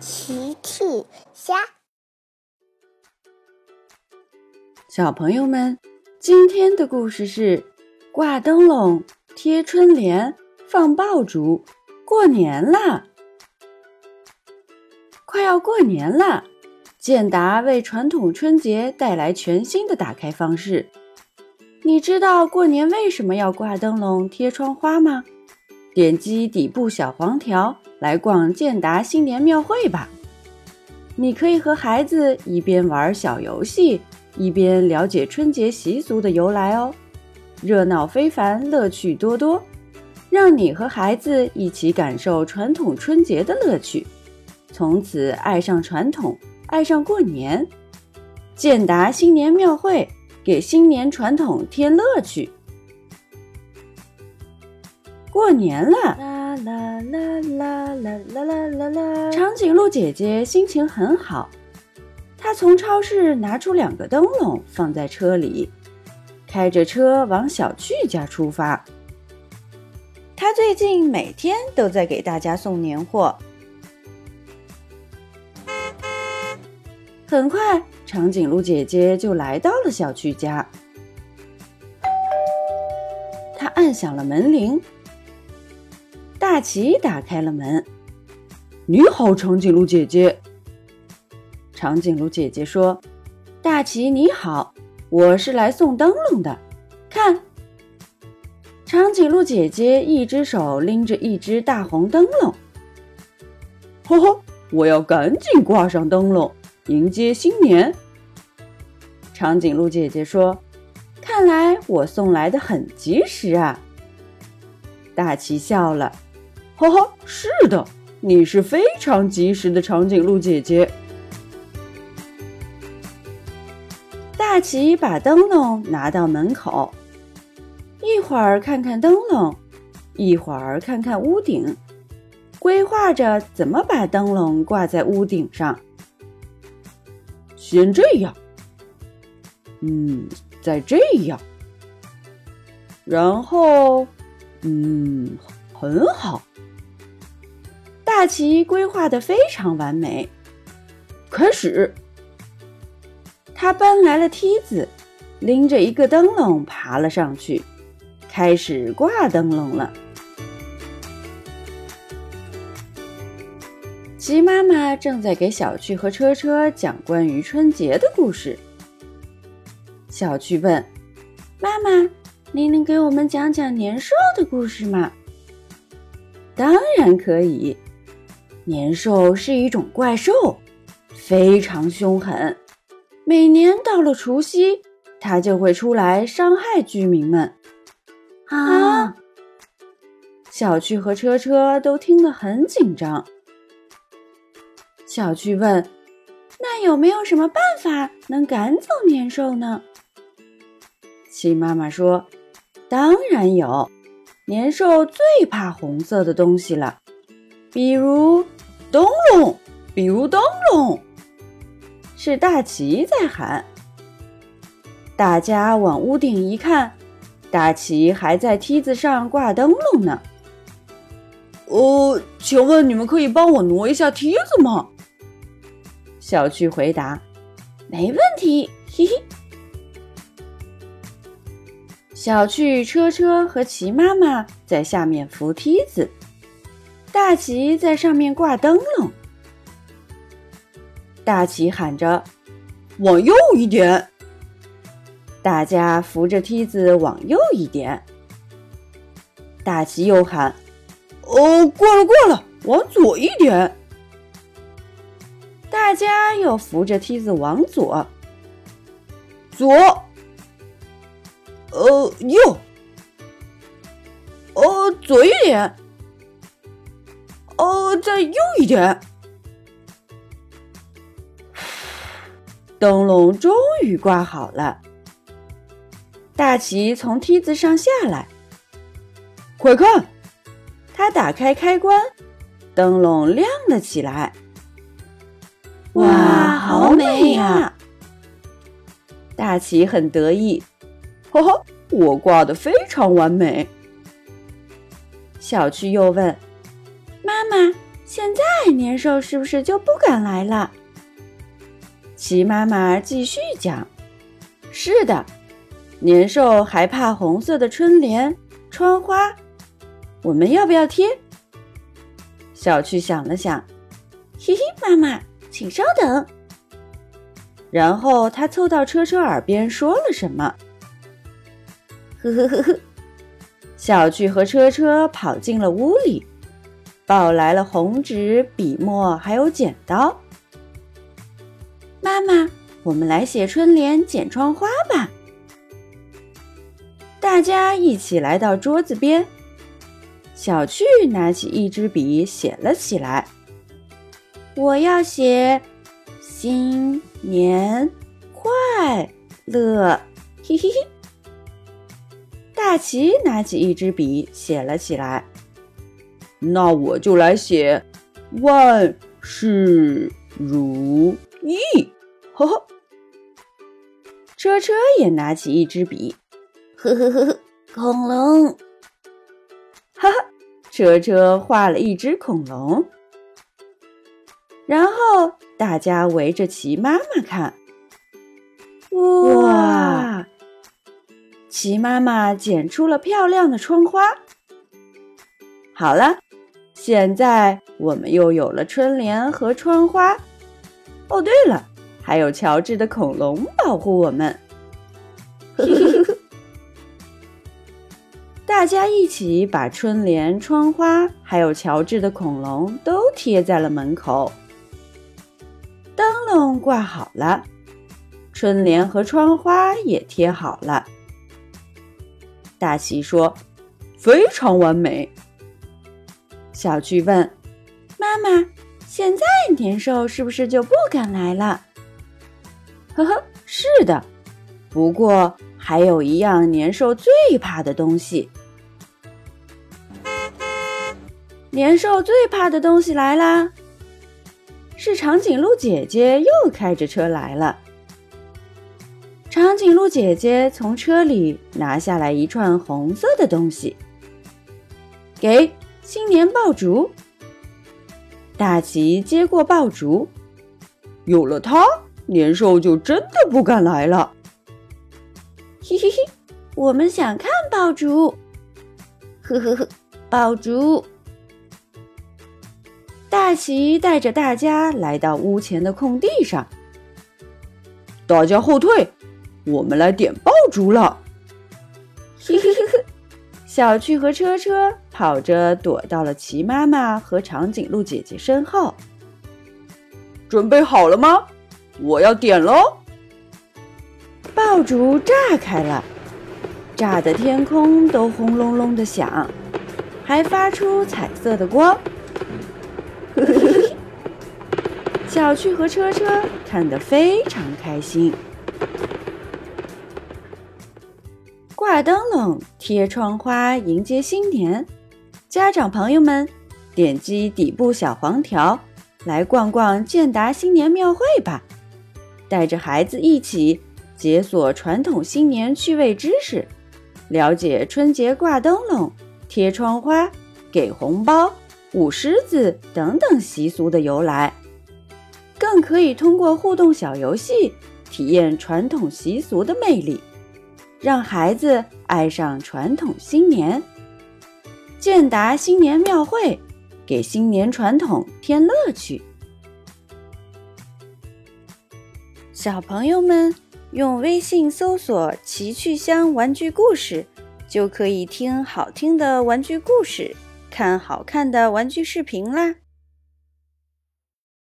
奇趣虾，小朋友们，今天的故事是挂灯笼、贴春联、放爆竹。过年啦！快要过年啦，健达为传统春节带来全新的打开方式。你知道过年为什么要挂灯笼、贴窗花吗？点击底部小黄条。来逛建达新年庙会吧！你可以和孩子一边玩小游戏，一边了解春节习俗的由来哦，热闹非凡，乐趣多多，让你和孩子一起感受传统春节的乐趣，从此爱上传统，爱上过年。建达新年庙会，给新年传统添乐趣。过年了。啦啦啦啦啦啦啦啦！长颈鹿姐姐心情很好，她从超市拿出两个灯笼放在车里，开着车往小趣家出发。她最近每天都在给大家送年货。很快，长颈鹿姐姐就来到了小趣家，她按响了门铃。大奇打开了门。“你好，长颈鹿姐姐。”长颈鹿姐姐说，“大奇你好，我是来送灯笼的。看，长颈鹿姐姐一只手拎着一只大红灯笼。呵呵，我要赶紧挂上灯笼，迎接新年。”长颈鹿姐姐说，“看来我送来的很及时啊。”大奇笑了。呵呵，是的，你是非常及时的长颈鹿姐姐。大奇把灯笼拿到门口，一会儿看看灯笼，一会儿看看屋顶，规划着怎么把灯笼挂在屋顶上。先这样，嗯，再这样，然后，嗯，很好。大奇规划的非常完美。开始，他搬来了梯子，拎着一个灯笼爬了上去，开始挂灯笼了。鸡妈妈正在给小趣和车车讲关于春节的故事。小趣问：“妈妈，您能给我们讲讲年兽的故事吗？”“当然可以。”年兽是一种怪兽，非常凶狠。每年到了除夕，它就会出来伤害居民们。啊！小趣和车车都听得很紧张。小趣问：“那有没有什么办法能赶走年兽呢？”鸡妈妈说：“当然有，年兽最怕红色的东西了，比如……”灯笼，比如灯笼，是大奇在喊。大家往屋顶一看，大奇还在梯子上挂灯笼呢。哦，请问你们可以帮我挪一下梯子吗？小趣回答：“没问题。”嘿嘿。小趣、车车和奇妈妈在下面扶梯子。大奇在上面挂灯笼，大奇喊着：“往右一点！”大家扶着梯子往右一点。大奇又喊：“哦，过了过了，往左一点！”大家又扶着梯子往左，左，呃，右，哦，左一点。哦，再右一点，灯笼终于挂好了。大奇从梯子上下来，快看，他打开开关，灯笼亮了起来。哇，好美呀！大奇很得意，呵呵，我挂的非常完美。小趣又问。妈，现在年兽是不是就不敢来了？齐妈妈继续讲：“是的，年兽还怕红色的春联、窗花，我们要不要贴？”小趣想了想，嘿嘿，妈妈，请稍等。然后他凑到车车耳边说了什么。呵呵呵呵，小趣和车车跑进了屋里，抱来了红纸、笔墨还有剪刀。妈妈，我们来写春联、剪窗花吧。大家一起来到桌子边，小趣拿起一支笔写了起来。我要写新年快乐，嘿嘿嘿。大奇拿起一支笔写了起来。那我就来写万事如意，呵呵。车车也拿起一支笔，呵呵呵呵，恐龙，哈哈。车车画了一只恐龙，然后大家围着齐妈妈看，哇！齐妈妈剪出了漂亮的窗花。好了，现在我们又有了春联和窗花。哦，对了，还有乔治的恐龙保护我们。大家一起把春联、窗花还有乔治的恐龙都贴在了门口。灯笼挂好了，春联和窗花也贴好了。大喜说：“非常完美。”小趣问：“妈妈，现在年兽是不是就不敢来了？”“呵呵，是的。不过还有一样年兽最怕的东西。年兽最怕的东西来啦！是长颈鹿姐姐又开着车来了。”长颈鹿姐姐从车里拿下来一串红色的东西，给新年爆竹。大奇接过爆竹，有了它，年兽就真的不敢来了。嘿嘿嘿，我们想看爆竹。呵呵呵，爆竹。大奇带着大家来到屋前的空地上，大家后退。我们来点爆竹了！小趣和车车跑着躲到了齐妈妈和长颈鹿姐姐身后。准备好了吗？我要点喽！爆竹炸开了，炸得天空都轰隆隆的响，还发出彩色的光。嘿嘿嘿，小趣和车车看得非常开心。挂灯笼、贴窗花，迎接新年。家长朋友们，点击底部小黄条来逛逛建达新年庙会吧！带着孩子一起解锁传统新年趣味知识，了解春节挂灯笼、贴窗花、给红包、舞狮子等等习俗的由来，更可以通过互动小游戏体验传统习俗的魅力。让孩子爱上传统新年，建达新年庙会，给新年传统添乐趣。小朋友们用微信搜索“奇趣箱玩具故事”，就可以听好听的玩具故事，看好看的玩具视频啦。